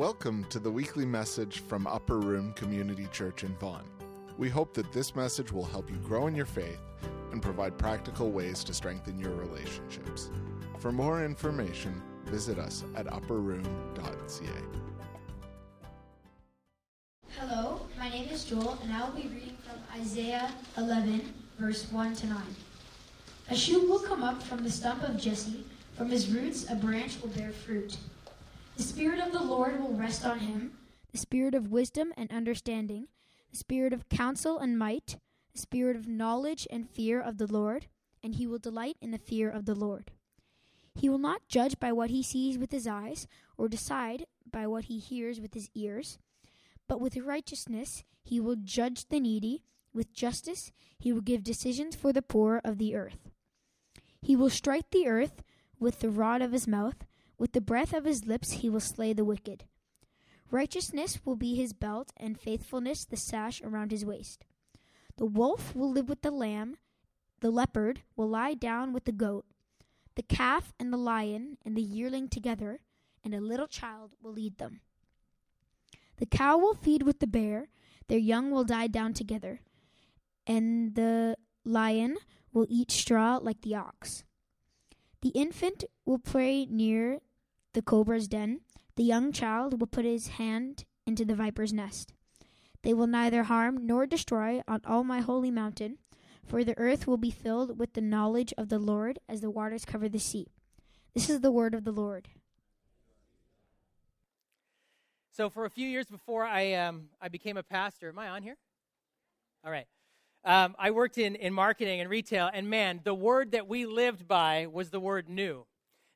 Welcome to the weekly message from Upper Room Community Church in Vaughan. We hope that this message will help you grow in your faith and provide practical ways to strengthen your relationships. For more information, visit us at upperroom.ca. Hello, my name is Joel, and I will be reading from Isaiah 11, verse 1 to 9. A shoot will come up from the stump of Jesse, from his roots a branch will bear fruit. The Spirit of the Lord will rest on him. The Spirit of wisdom and understanding, the Spirit of counsel and might, the Spirit of knowledge and fear of the Lord, and he will delight in the fear of the Lord. He will not judge by what he sees with his eyes, or decide by what he hears with his ears, but with righteousness he will judge the needy, with justice he will give decisions for the poor of the earth. He will strike the earth with the rod of his mouth with the breath of his lips he will slay the wicked. Righteousness will be his belt, and faithfulness the sash around his waist. The wolf will live with the lamb, the leopard will lie down with the goat, the calf and the lion and the yearling together, and a little child will lead them. The cow will feed with the bear, their young will die down together, and the lion will eat straw like the ox. The infant will play near the cobra's den, the young child will put his hand into the viper's nest. They will neither harm nor destroy on all my holy mountain, for the earth will be filled with the knowledge of the Lord as the waters cover the sea. This is the word of the Lord. So, for a few years before I, um, I became a pastor, am I on here? All right. Um, I worked in, in marketing and retail, and man, the word that we lived by was the word new.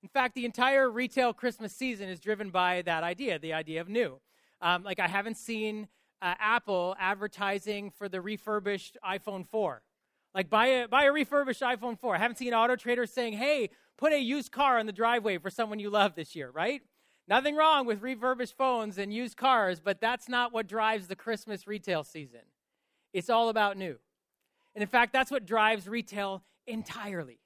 In fact, the entire retail Christmas season is driven by that idea, the idea of new. Um, like, I haven't seen uh, Apple advertising for the refurbished iPhone 4. Like, buy a, buy a refurbished iPhone 4. I haven't seen Auto Trader saying, hey, put a used car on the driveway for someone you love this year, right? Nothing wrong with refurbished phones and used cars, but that's not what drives the Christmas retail season. It's all about new. And in fact, that's what drives retail entirely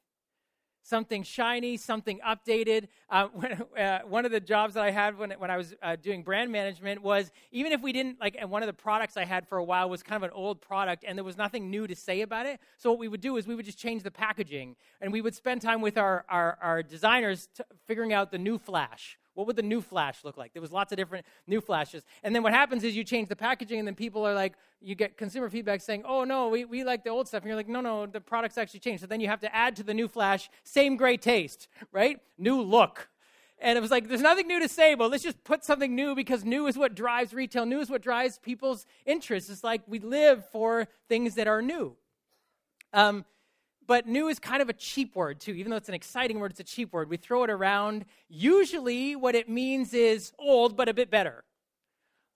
something shiny, something updated. Uh, when, uh, one of the jobs that I had when, when I was uh, doing brand management was even if we didn't, like, and one of the products I had for a while was kind of an old product and there was nothing new to say about it. So what we would do is we would just change the packaging and we would spend time with our, our, our designers t- figuring out the new flash what would the new flash look like? There was lots of different new flashes. And then what happens is you change the packaging, and then people are like, you get consumer feedback saying, oh, no, we, we like the old stuff. And you're like, no, no, the product's actually changed. So then you have to add to the new flash, same great taste, right? New look. And it was like, there's nothing new to say, but let's just put something new because new is what drives retail. New is what drives people's interests. It's like we live for things that are new. Um, but new is kind of a cheap word, too. Even though it's an exciting word, it's a cheap word. We throw it around. Usually, what it means is old, but a bit better.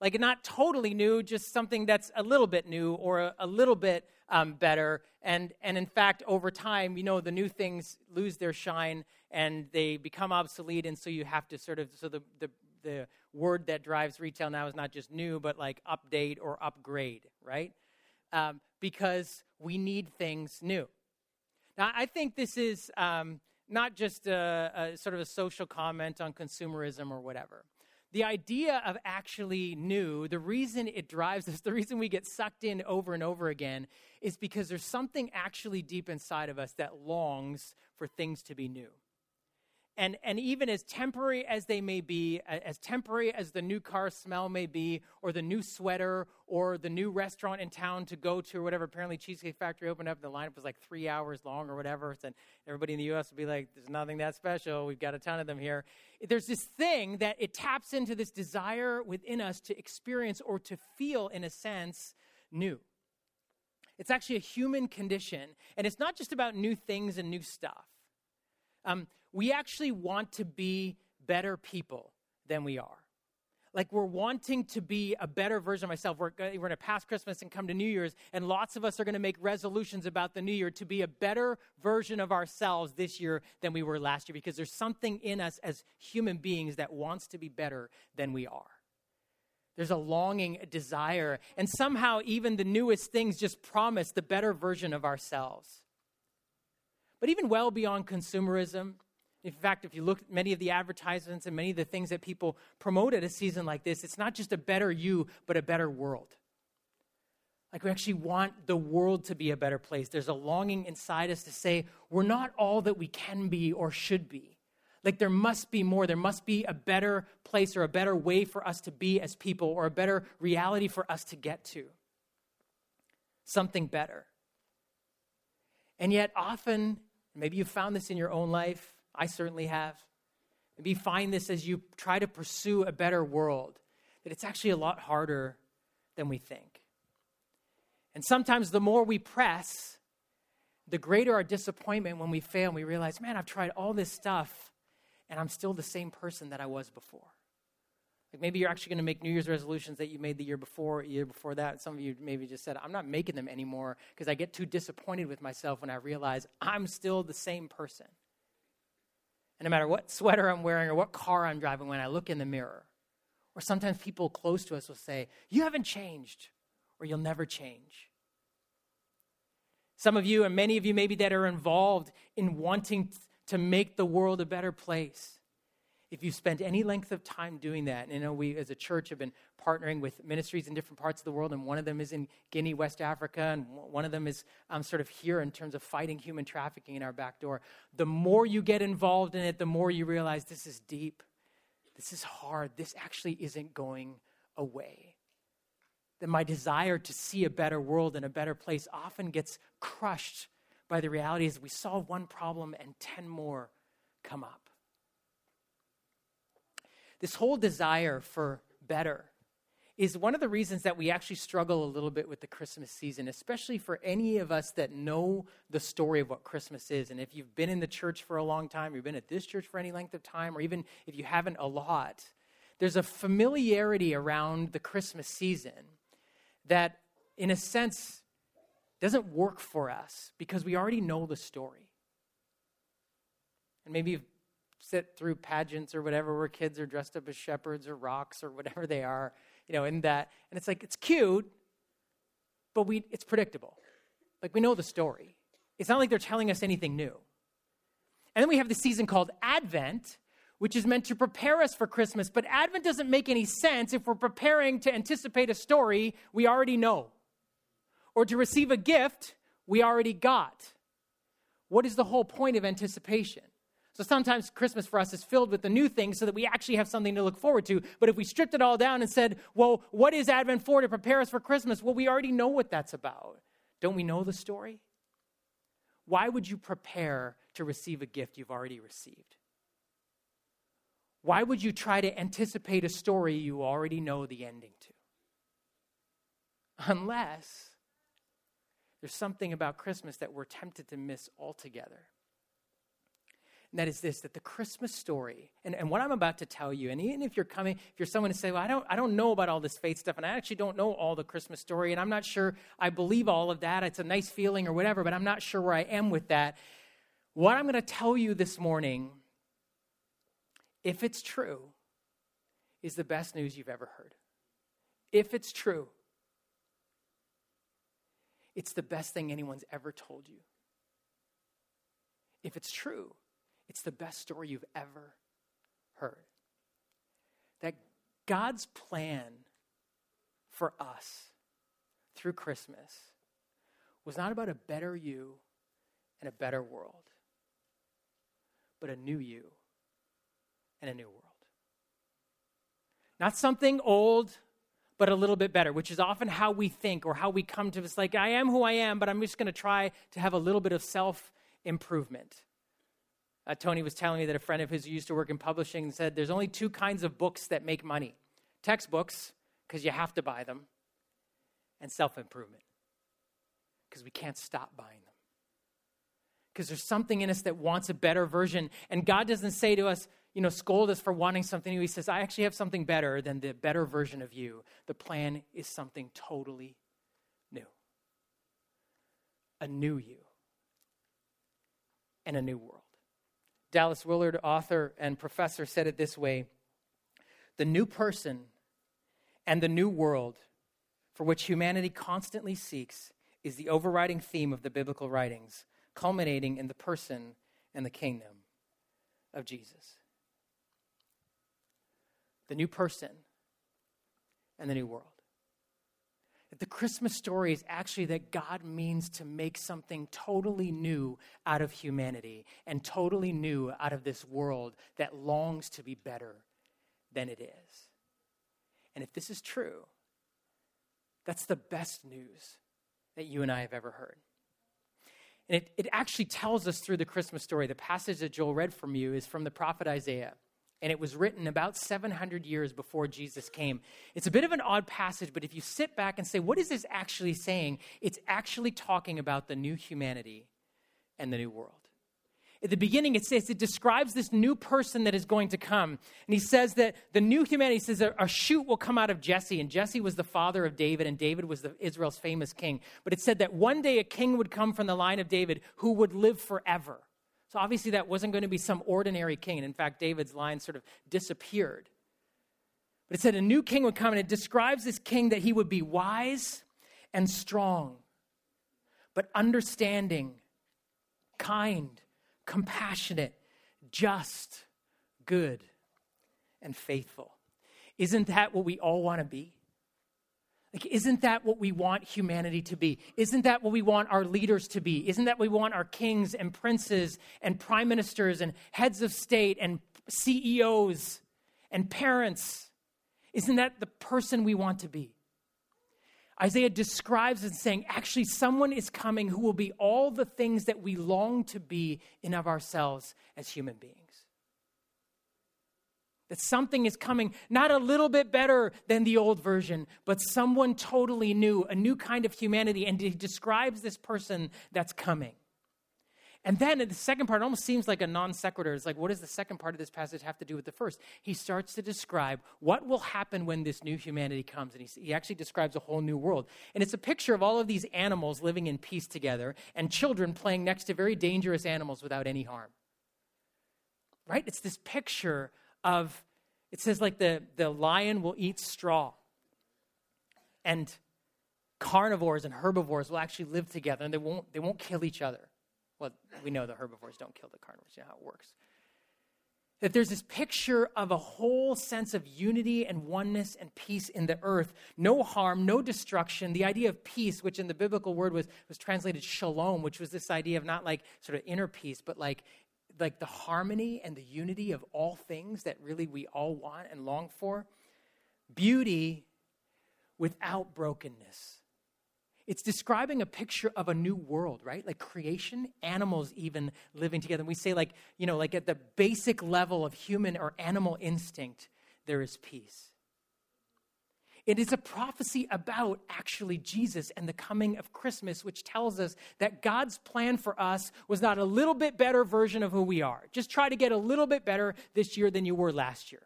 Like not totally new, just something that's a little bit new or a, a little bit um, better. And, and in fact, over time, you know, the new things lose their shine and they become obsolete. And so you have to sort of, so the, the, the word that drives retail now is not just new, but like update or upgrade, right? Um, because we need things new. Now, I think this is um, not just a, a sort of a social comment on consumerism or whatever. The idea of actually new, the reason it drives us, the reason we get sucked in over and over again, is because there's something actually deep inside of us that longs for things to be new and, and even as temporary as they may be, as temporary as the new car smell may be, or the new sweater, or the new restaurant in town to go to, or whatever. Apparently, Cheesecake Factory opened up, and the lineup was like three hours long, or whatever. And everybody in the U.S. would be like, "There's nothing that special. We've got a ton of them here." There's this thing that it taps into this desire within us to experience or to feel, in a sense, new. It's actually a human condition, and it's not just about new things and new stuff. Um, we actually want to be better people than we are. Like we're wanting to be a better version of myself. We're, we're going to pass Christmas and come to New Year's, and lots of us are going to make resolutions about the New Year to be a better version of ourselves this year than we were last year because there's something in us as human beings that wants to be better than we are. There's a longing, a desire, and somehow even the newest things just promise the better version of ourselves. But even well beyond consumerism, In fact, if you look at many of the advertisements and many of the things that people promote at a season like this, it's not just a better you, but a better world. Like we actually want the world to be a better place. There's a longing inside us to say, we're not all that we can be or should be. Like there must be more. There must be a better place or a better way for us to be as people or a better reality for us to get to. Something better. And yet, often, maybe you've found this in your own life, I certainly have. Maybe find this as you try to pursue a better world, that it's actually a lot harder than we think. And sometimes the more we press, the greater our disappointment when we fail and we realize, man, I've tried all this stuff and I'm still the same person that I was before. Like maybe you're actually going to make New Year's resolutions that you made the year before, year before that. Some of you maybe just said, I'm not making them anymore because I get too disappointed with myself when I realize I'm still the same person. No matter what sweater I'm wearing or what car I'm driving, when I look in the mirror, or sometimes people close to us will say, You haven't changed, or you'll never change. Some of you, and many of you maybe that are involved in wanting to make the world a better place. If you spent any length of time doing that, and you know, we as a church have been partnering with ministries in different parts of the world, and one of them is in Guinea, West Africa, and one of them is um, sort of here in terms of fighting human trafficking in our back door. The more you get involved in it, the more you realize this is deep, this is hard, this actually isn't going away. That my desire to see a better world and a better place often gets crushed by the reality is we solve one problem and 10 more come up. This whole desire for better is one of the reasons that we actually struggle a little bit with the Christmas season, especially for any of us that know the story of what Christmas is. And if you've been in the church for a long time, you've been at this church for any length of time, or even if you haven't a lot, there's a familiarity around the Christmas season that, in a sense, doesn't work for us because we already know the story. And maybe you've sit through pageants or whatever where kids are dressed up as shepherds or rocks or whatever they are, you know, in that. And it's like, it's cute, but we, it's predictable. Like, we know the story. It's not like they're telling us anything new. And then we have the season called Advent, which is meant to prepare us for Christmas. But Advent doesn't make any sense if we're preparing to anticipate a story we already know or to receive a gift we already got. What is the whole point of anticipation? So sometimes Christmas for us is filled with the new things so that we actually have something to look forward to. But if we stripped it all down and said, well, what is Advent for to prepare us for Christmas? Well, we already know what that's about. Don't we know the story? Why would you prepare to receive a gift you've already received? Why would you try to anticipate a story you already know the ending to? Unless there's something about Christmas that we're tempted to miss altogether. And that is this that the Christmas story, and, and what I'm about to tell you, and even if you're coming, if you're someone to say, Well, I don't, I don't know about all this faith stuff, and I actually don't know all the Christmas story, and I'm not sure I believe all of that. It's a nice feeling or whatever, but I'm not sure where I am with that. What I'm going to tell you this morning, if it's true, is the best news you've ever heard. If it's true, it's the best thing anyone's ever told you. If it's true, it's the best story you've ever heard. That God's plan for us through Christmas was not about a better you and a better world, but a new you and a new world. Not something old but a little bit better, which is often how we think or how we come to this like, I am who I am, but I'm just going to try to have a little bit of self improvement. Uh, Tony was telling me that a friend of his used to work in publishing and said there's only two kinds of books that make money textbooks, because you have to buy them, and self improvement, because we can't stop buying them. Because there's something in us that wants a better version. And God doesn't say to us, you know, scold us for wanting something new. He says, I actually have something better than the better version of you. The plan is something totally new a new you and a new world. Dallas Willard, author and professor, said it this way The new person and the new world for which humanity constantly seeks is the overriding theme of the biblical writings, culminating in the person and the kingdom of Jesus the new person and the new world. That the Christmas story is actually that God means to make something totally new out of humanity and totally new out of this world that longs to be better than it is. And if this is true, that's the best news that you and I have ever heard. And it, it actually tells us through the Christmas story. The passage that Joel read from you is from the prophet Isaiah and it was written about 700 years before Jesus came. It's a bit of an odd passage, but if you sit back and say, what is this actually saying? It's actually talking about the new humanity and the new world. At the beginning, it says it describes this new person that is going to come. And he says that the new humanity says a, a shoot will come out of Jesse. And Jesse was the father of David, and David was the, Israel's famous king. But it said that one day a king would come from the line of David who would live forever. So obviously, that wasn't going to be some ordinary king. In fact, David's line sort of disappeared. But it said a new king would come, and it describes this king that he would be wise and strong, but understanding, kind, compassionate, just, good, and faithful. Isn't that what we all want to be? Like, isn't that what we want humanity to be? Isn't that what we want our leaders to be? Isn't that what we want our kings and princes and prime ministers and heads of state and CEOs and parents? Isn't that the person we want to be? Isaiah describes it saying, actually, someone is coming who will be all the things that we long to be in of ourselves as human beings that something is coming, not a little bit better than the old version, but someone totally new, a new kind of humanity. And he describes this person that's coming. And then in the second part, it almost seems like a non sequitur. It's like, what does the second part of this passage have to do with the first? He starts to describe what will happen when this new humanity comes. And he, he actually describes a whole new world. And it's a picture of all of these animals living in peace together and children playing next to very dangerous animals without any harm. Right? It's this picture of, it says, like the, the lion will eat straw. And carnivores and herbivores will actually live together and they won't, they won't kill each other. Well, we know the herbivores don't kill the carnivores, you know how it works. That there's this picture of a whole sense of unity and oneness and peace in the earth. No harm, no destruction. The idea of peace, which in the biblical word was, was translated shalom, which was this idea of not like sort of inner peace, but like like the harmony and the unity of all things that really we all want and long for. Beauty without brokenness. It's describing a picture of a new world, right? Like creation, animals even living together. And we say, like, you know, like at the basic level of human or animal instinct, there is peace. It is a prophecy about actually Jesus and the coming of Christmas, which tells us that God's plan for us was not a little bit better version of who we are. Just try to get a little bit better this year than you were last year.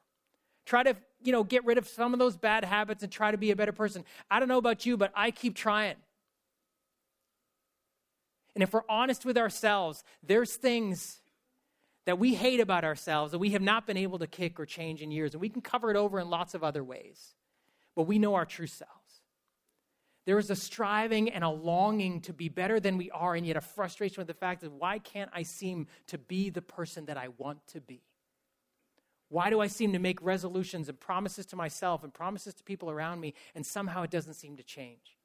Try to, you know, get rid of some of those bad habits and try to be a better person. I don't know about you, but I keep trying. And if we're honest with ourselves, there's things that we hate about ourselves that we have not been able to kick or change in years, and we can cover it over in lots of other ways but we know our true selves. There is a striving and a longing to be better than we are, and yet a frustration with the fact that why can't I seem to be the person that I want to be? Why do I seem to make resolutions and promises to myself and promises to people around me, and somehow it doesn't seem to change?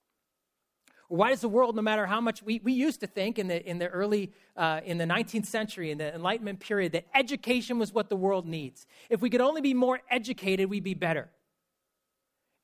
why does the world, no matter how much we, we used to think in the, in the early, uh, in the 19th century, in the Enlightenment period, that education was what the world needs. If we could only be more educated, we'd be better.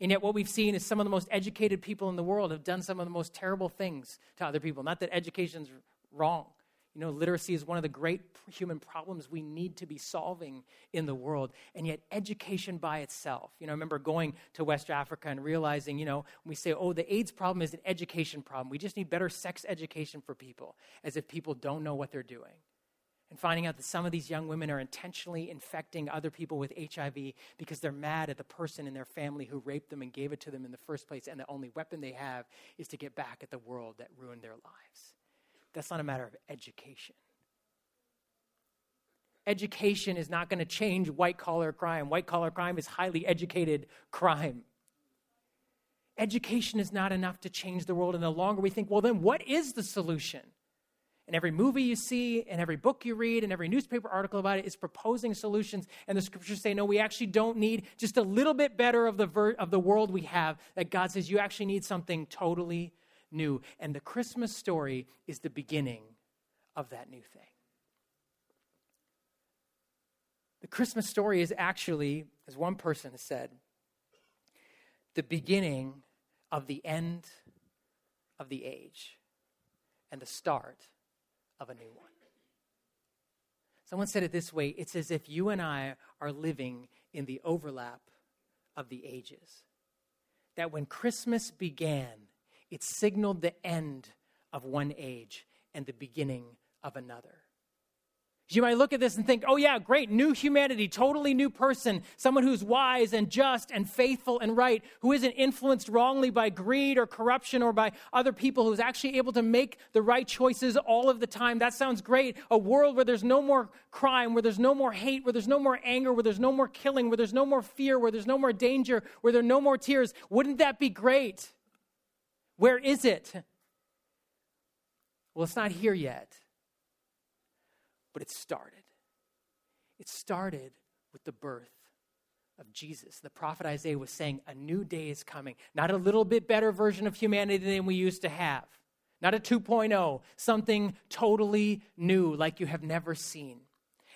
And yet, what we've seen is some of the most educated people in the world have done some of the most terrible things to other people. Not that education's wrong. You know, literacy is one of the great human problems we need to be solving in the world. And yet, education by itself. You know, I remember going to West Africa and realizing, you know, we say, oh, the AIDS problem is an education problem. We just need better sex education for people, as if people don't know what they're doing and finding out that some of these young women are intentionally infecting other people with HIV because they're mad at the person in their family who raped them and gave it to them in the first place, and the only weapon they have is to get back at the world that ruined their lives. That's not a matter of education. Education is not going to change white collar crime. White collar crime is highly educated crime. Education is not enough to change the world. And the longer we think, well, then what is the solution? And every movie you see, and every book you read, and every newspaper article about it is proposing solutions. And the scriptures say, no, we actually don't need just a little bit better of the, ver- of the world we have. That God says, you actually need something totally new. And the Christmas story is the beginning of that new thing. The Christmas story is actually, as one person has said, the beginning of the end of the age and the start of a new one. Someone said it this way it's as if you and I are living in the overlap of the ages. That when Christmas began, it signaled the end of one age and the beginning of another. You might look at this and think, oh, yeah, great, new humanity, totally new person, someone who's wise and just and faithful and right, who isn't influenced wrongly by greed or corruption or by other people, who's actually able to make the right choices all of the time. That sounds great. A world where there's no more crime, where there's no more hate, where there's no more anger, where there's no more killing, where there's no more fear, where there's no more danger, where there are no more tears. Wouldn't that be great? Where is it? Well, it's not here yet but it started. It started with the birth of Jesus. The prophet Isaiah was saying, A new day is coming. Not a little bit better version of humanity than we used to have, not a 2.0, something totally new like you have never seen.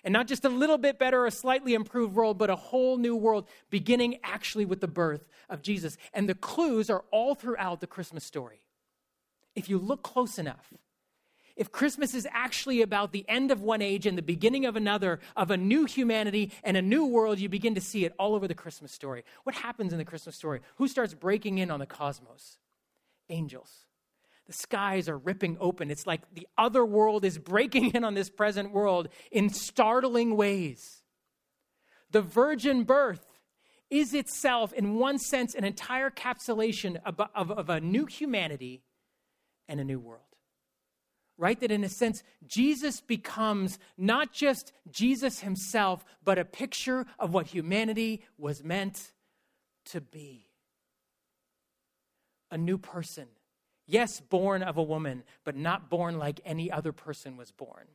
And not just a little bit better, a slightly improved world, but a whole new world, beginning actually with the birth of Jesus. And the clues are all throughout the Christmas story. If you look close enough, if Christmas is actually about the end of one age and the beginning of another, of a new humanity and a new world, you begin to see it all over the Christmas story. What happens in the Christmas story? Who starts breaking in on the cosmos? Angels. The skies are ripping open. It's like the other world is breaking in on this present world in startling ways. The virgin birth is itself, in one sense, an entire capsulation of, of, of a new humanity and a new world right? That in a sense, Jesus becomes not just Jesus himself, but a picture of what humanity was meant to be. A new person. Yes, born of a woman, but not born like any other person was born.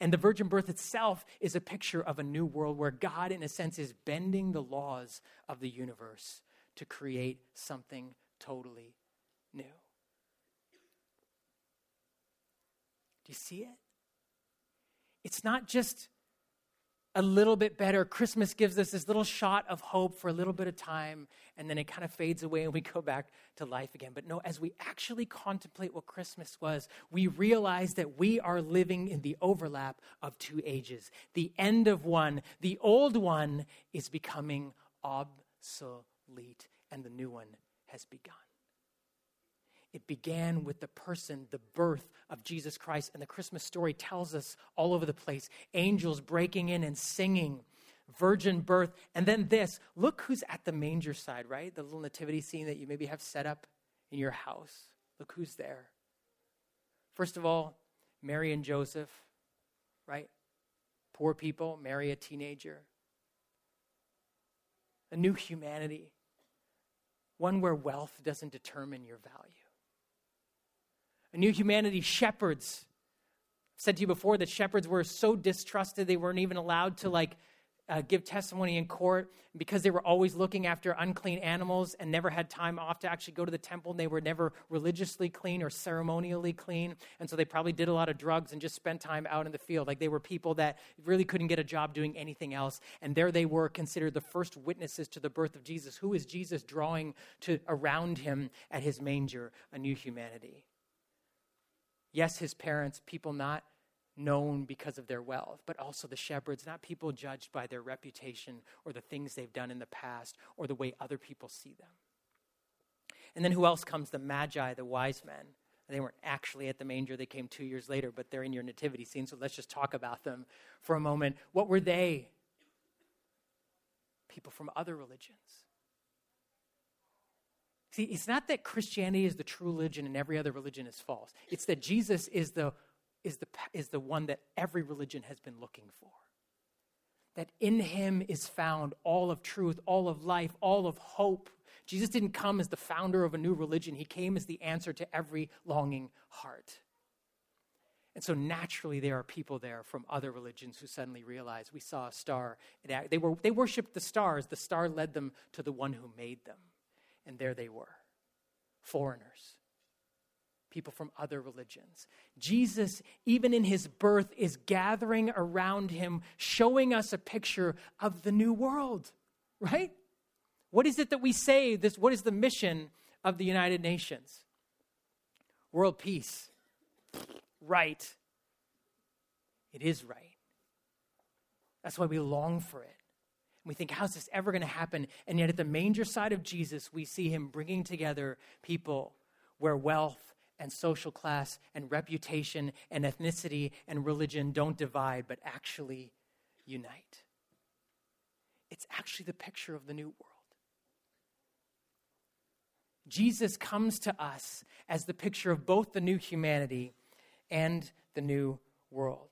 And the virgin birth itself is a picture of a new world where God, in a sense, is bending the laws of the universe to create something totally new. Do you see it? It's not just a little bit better. Christmas gives us this little shot of hope for a little bit of time, and then it kind of fades away and we go back to life again. But no, as we actually contemplate what Christmas was, we realize that we are living in the overlap of two ages. The end of one, the old one, is becoming obsolete, and the new one has begun. It began with the person, the birth of Jesus Christ. And the Christmas story tells us all over the place angels breaking in and singing, virgin birth. And then this look who's at the manger side, right? The little nativity scene that you maybe have set up in your house. Look who's there. First of all, Mary and Joseph, right? Poor people, Mary, a teenager. A new humanity, one where wealth doesn't determine your value a new humanity, shepherds. I've said to you before that shepherds were so distrusted they weren't even allowed to like uh, give testimony in court because they were always looking after unclean animals and never had time off to actually go to the temple. And they were never religiously clean or ceremonially clean. And so they probably did a lot of drugs and just spent time out in the field. Like they were people that really couldn't get a job doing anything else. And there they were considered the first witnesses to the birth of Jesus. Who is Jesus drawing to around him at his manger? A new humanity. Yes, his parents, people not known because of their wealth, but also the shepherds, not people judged by their reputation or the things they've done in the past or the way other people see them. And then who else comes? The Magi, the wise men. They weren't actually at the manger, they came two years later, but they're in your nativity scene, so let's just talk about them for a moment. What were they? People from other religions See, it's not that Christianity is the true religion and every other religion is false. It's that Jesus is the, is the, is the one that every religion has been looking for. That in him is found all of truth, all of life, all of hope. Jesus didn't come as the founder of a new religion, he came as the answer to every longing heart. And so naturally, there are people there from other religions who suddenly realize we saw a star. They, were, they worshiped the stars. The star led them to the one who made them. And there they were foreigners, people from other religions. Jesus, even in his birth, is gathering around him, showing us a picture of the new world, right? What is it that we say? This, what is the mission of the United Nations? World peace right. It is right. That's why we long for it. We think, how's this ever going to happen? And yet, at the manger side of Jesus, we see him bringing together people where wealth and social class and reputation and ethnicity and religion don't divide, but actually unite. It's actually the picture of the new world. Jesus comes to us as the picture of both the new humanity and the new world.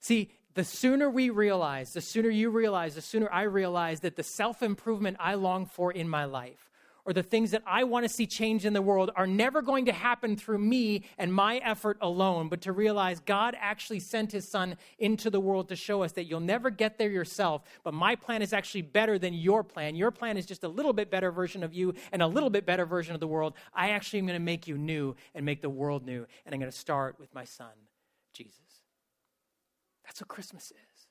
See, the sooner we realize, the sooner you realize, the sooner I realize that the self improvement I long for in my life, or the things that I want to see change in the world are never going to happen through me and my effort alone, but to realize God actually sent his son into the world to show us that you'll never get there yourself, but my plan is actually better than your plan. Your plan is just a little bit better version of you and a little bit better version of the world. I actually am going to make you new and make the world new, and I'm going to start with my son, Jesus. That's what Christmas is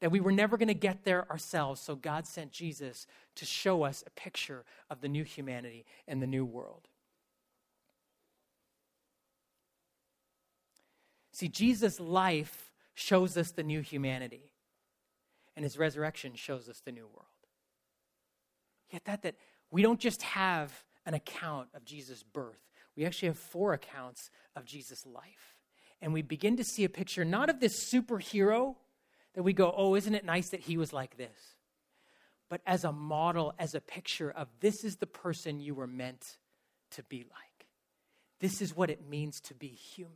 that we were never going to get there ourselves. So God sent Jesus to show us a picture of the new humanity and the new world. See, Jesus' life shows us the new humanity, and his resurrection shows us the new world. Yet that that we don't just have an account of Jesus' birth. We actually have four accounts of Jesus' life. And we begin to see a picture not of this superhero that we go, oh, isn't it nice that he was like this? But as a model, as a picture of this is the person you were meant to be like. This is what it means to be human.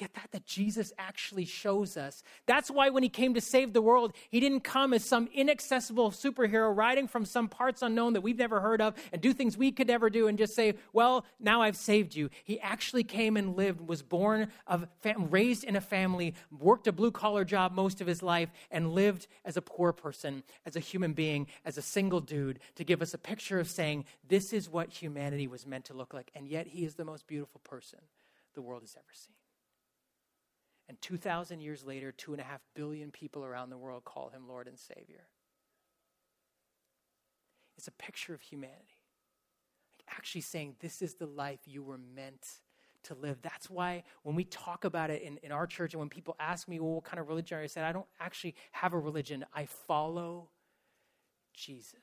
Get that? That Jesus actually shows us. That's why when he came to save the world, he didn't come as some inaccessible superhero riding from some parts unknown that we've never heard of and do things we could never do and just say, Well, now I've saved you. He actually came and lived, was born of, raised in a family, worked a blue collar job most of his life, and lived as a poor person, as a human being, as a single dude to give us a picture of saying, This is what humanity was meant to look like. And yet he is the most beautiful person the world has ever seen. And 2,000 years later, two and a half billion people around the world call him Lord and Savior. It's a picture of humanity. Like actually saying, this is the life you were meant to live. That's why when we talk about it in, in our church, and when people ask me, well, what kind of religion are you? I said, I don't actually have a religion. I follow Jesus.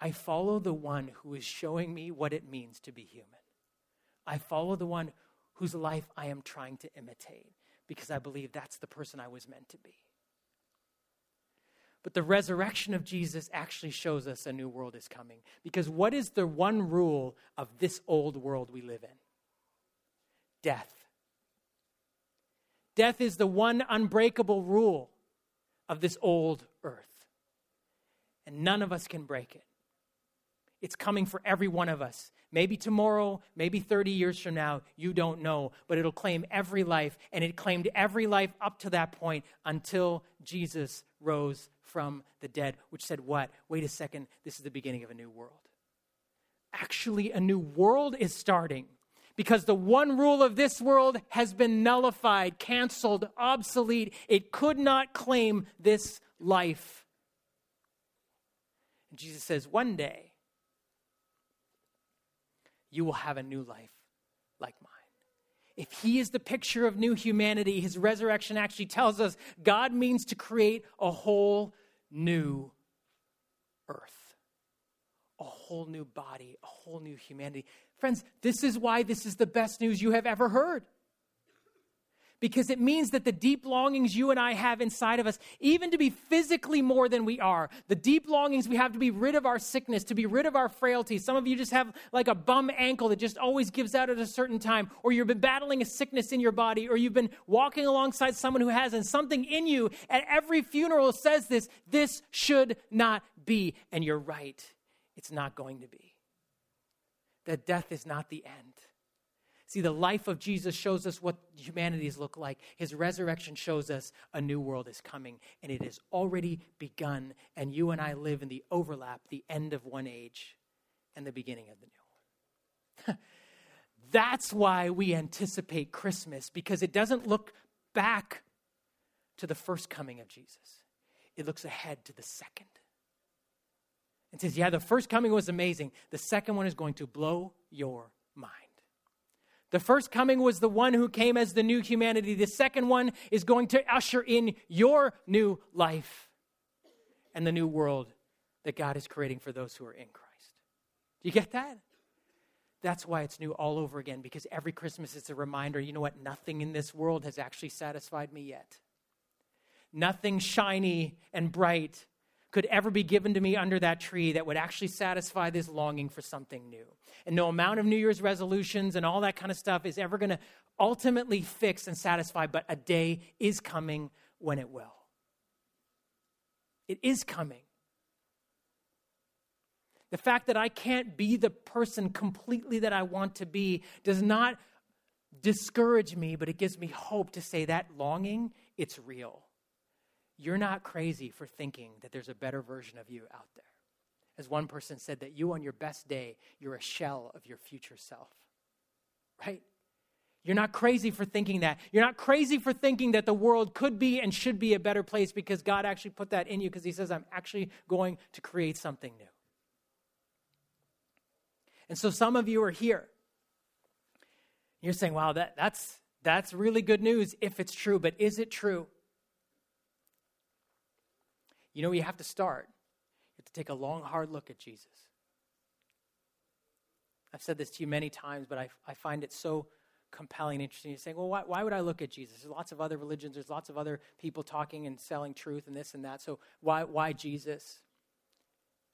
I follow the one who is showing me what it means to be human. I follow the one whose life I am trying to imitate because I believe that's the person I was meant to be. But the resurrection of Jesus actually shows us a new world is coming. Because what is the one rule of this old world we live in? Death. Death is the one unbreakable rule of this old earth. And none of us can break it. It's coming for every one of us. Maybe tomorrow, maybe 30 years from now, you don't know, but it'll claim every life, and it claimed every life up to that point until Jesus rose from the dead, which said, What? Wait a second, this is the beginning of a new world. Actually, a new world is starting because the one rule of this world has been nullified, canceled, obsolete. It could not claim this life. And Jesus says, One day, you will have a new life like mine. If he is the picture of new humanity, his resurrection actually tells us God means to create a whole new earth, a whole new body, a whole new humanity. Friends, this is why this is the best news you have ever heard because it means that the deep longings you and I have inside of us, even to be physically more than we are, the deep longings we have to be rid of our sickness, to be rid of our frailty. Some of you just have like a bum ankle that just always gives out at a certain time, or you've been battling a sickness in your body, or you've been walking alongside someone who has, and something in you at every funeral says this this should not be. And you're right, it's not going to be. That death is not the end See, the life of Jesus shows us what humanities look like. His resurrection shows us a new world is coming, and it has already begun. And you and I live in the overlap, the end of one age and the beginning of the new. That's why we anticipate Christmas, because it doesn't look back to the first coming of Jesus, it looks ahead to the second. And says, Yeah, the first coming was amazing. The second one is going to blow your. The first coming was the one who came as the new humanity. The second one is going to usher in your new life and the new world that God is creating for those who are in Christ. Do you get that? That's why it's new all over again, because every Christmas it's a reminder you know what? Nothing in this world has actually satisfied me yet. Nothing shiny and bright could ever be given to me under that tree that would actually satisfy this longing for something new. And no amount of New Year's resolutions and all that kind of stuff is ever going to ultimately fix and satisfy, but a day is coming when it will. It is coming. The fact that I can't be the person completely that I want to be does not discourage me, but it gives me hope to say that longing, it's real. You're not crazy for thinking that there's a better version of you out there. As one person said, that you on your best day, you're a shell of your future self. Right? You're not crazy for thinking that. You're not crazy for thinking that the world could be and should be a better place because God actually put that in you because He says, I'm actually going to create something new. And so some of you are here. You're saying, wow, that, that's, that's really good news if it's true, but is it true? You know, you have to start. You have to take a long, hard look at Jesus. I've said this to you many times, but I, I find it so compelling and interesting. You're saying, well, why, why would I look at Jesus? There's lots of other religions, there's lots of other people talking and selling truth and this and that. So why, why Jesus?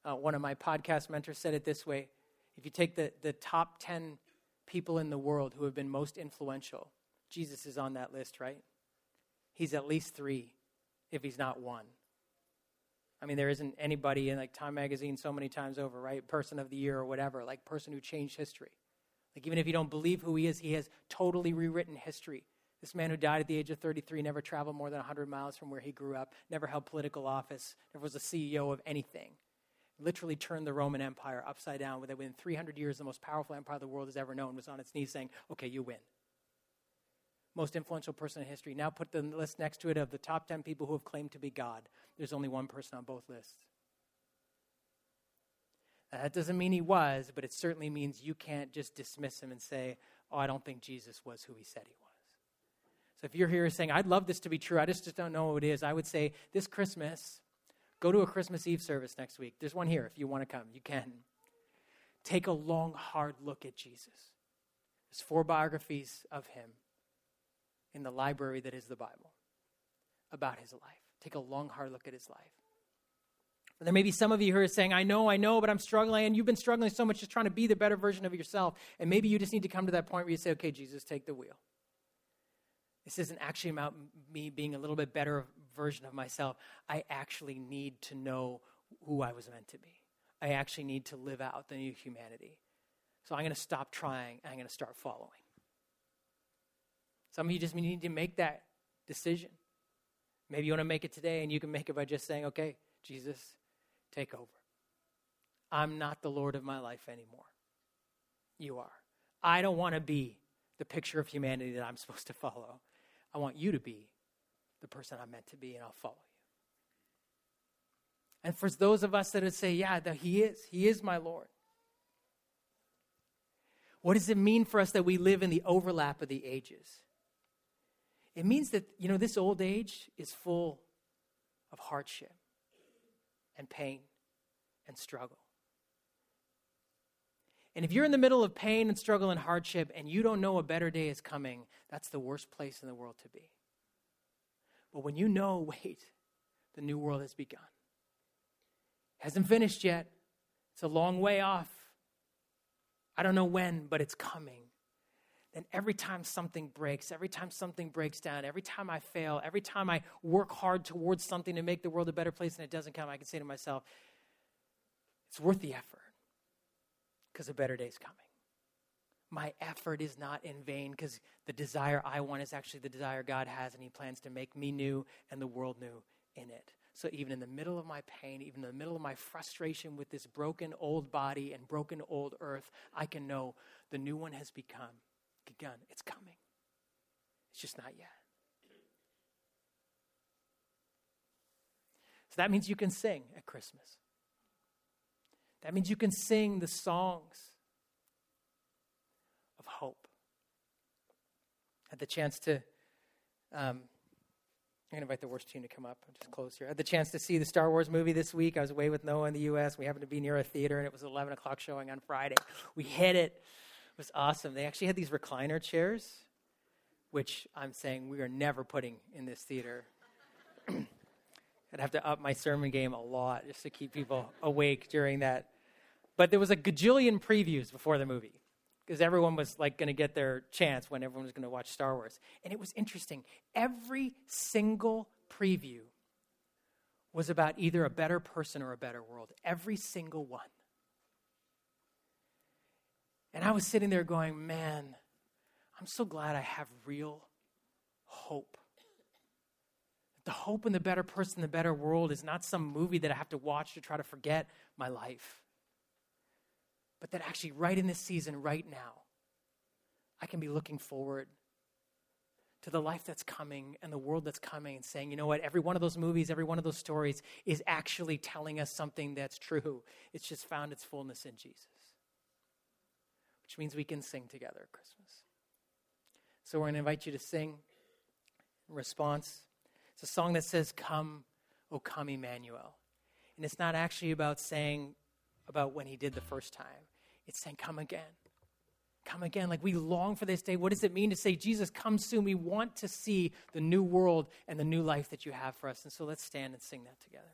Uh, one of my podcast mentors said it this way if you take the, the top 10 people in the world who have been most influential, Jesus is on that list, right? He's at least three, if he's not one. I mean, there isn't anybody in like Time Magazine so many times over, right? Person of the year or whatever, like person who changed history. Like even if you don't believe who he is, he has totally rewritten history. This man who died at the age of 33 never traveled more than 100 miles from where he grew up, never held political office, never was a CEO of anything. Literally turned the Roman Empire upside down. Within 300 years, the most powerful empire the world has ever known was on its knees saying, Okay, you win most influential person in history. Now put the list next to it of the top 10 people who have claimed to be God. There's only one person on both lists. Now, that doesn't mean he was, but it certainly means you can't just dismiss him and say, oh, I don't think Jesus was who he said he was. So if you're here saying, I'd love this to be true, I just, just don't know who it is, I would say this Christmas, go to a Christmas Eve service next week. There's one here if you want to come. You can. Take a long, hard look at Jesus. There's four biographies of him in the library that is the Bible about his life. Take a long, hard look at his life. There may be some of you who are saying, I know, I know, but I'm struggling. And you've been struggling so much just trying to be the better version of yourself. And maybe you just need to come to that point where you say, okay, Jesus, take the wheel. This isn't actually about me being a little bit better version of myself. I actually need to know who I was meant to be. I actually need to live out the new humanity. So I'm going to stop trying I'm going to start following. Some of you just need to make that decision. Maybe you want to make it today, and you can make it by just saying, okay, Jesus, take over. I'm not the Lord of my life anymore. You are. I don't want to be the picture of humanity that I'm supposed to follow. I want you to be the person I'm meant to be, and I'll follow you. And for those of us that would say, yeah, that He is, He is my Lord. What does it mean for us that we live in the overlap of the ages? It means that, you know, this old age is full of hardship and pain and struggle. And if you're in the middle of pain and struggle and hardship and you don't know a better day is coming, that's the worst place in the world to be. But when you know, wait, the new world has begun. It Hasn't finished yet. It's a long way off. I don't know when, but it's coming. And every time something breaks, every time something breaks down, every time I fail, every time I work hard towards something to make the world a better place and it doesn't come, I can say to myself, it's worth the effort because a better day is coming. my effort is not in vain because the desire I want is actually the desire God has, and He plans to make me new and the world new in it. So even in the middle of my pain, even in the middle of my frustration with this broken old body and broken old earth, I can know the new one has become begun. It's coming. It's just not yet. So that means you can sing at Christmas. That means you can sing the songs of hope. I had the chance to um, I'm going to invite the worship team to come up. I'll just close here. I had the chance to see the Star Wars movie this week. I was away with Noah in the U.S. We happened to be near a theater, and it was 11 o'clock showing on Friday. We hit it. It was awesome. They actually had these recliner chairs, which I'm saying we are never putting in this theater. I'd have to up my sermon game a lot just to keep people awake during that. But there was a gajillion previews before the movie because everyone was like going to get their chance when everyone was going to watch Star Wars. And it was interesting. Every single preview was about either a better person or a better world. Every single one. And I was sitting there going, man, I'm so glad I have real hope. The hope in the better person, the better world is not some movie that I have to watch to try to forget my life but that actually, right in this season, right now, I can be looking forward to the life that's coming and the world that's coming and saying, you know what, every one of those movies, every one of those stories is actually telling us something that's true. It's just found its fullness in Jesus, which means we can sing together at Christmas. So we're going to invite you to sing in response. It's a song that says, Come, O come, Emmanuel. And it's not actually about saying, about when he did the first time. It's saying, Come again. Come again. Like we long for this day. What does it mean to say, Jesus, come soon? We want to see the new world and the new life that you have for us. And so let's stand and sing that together.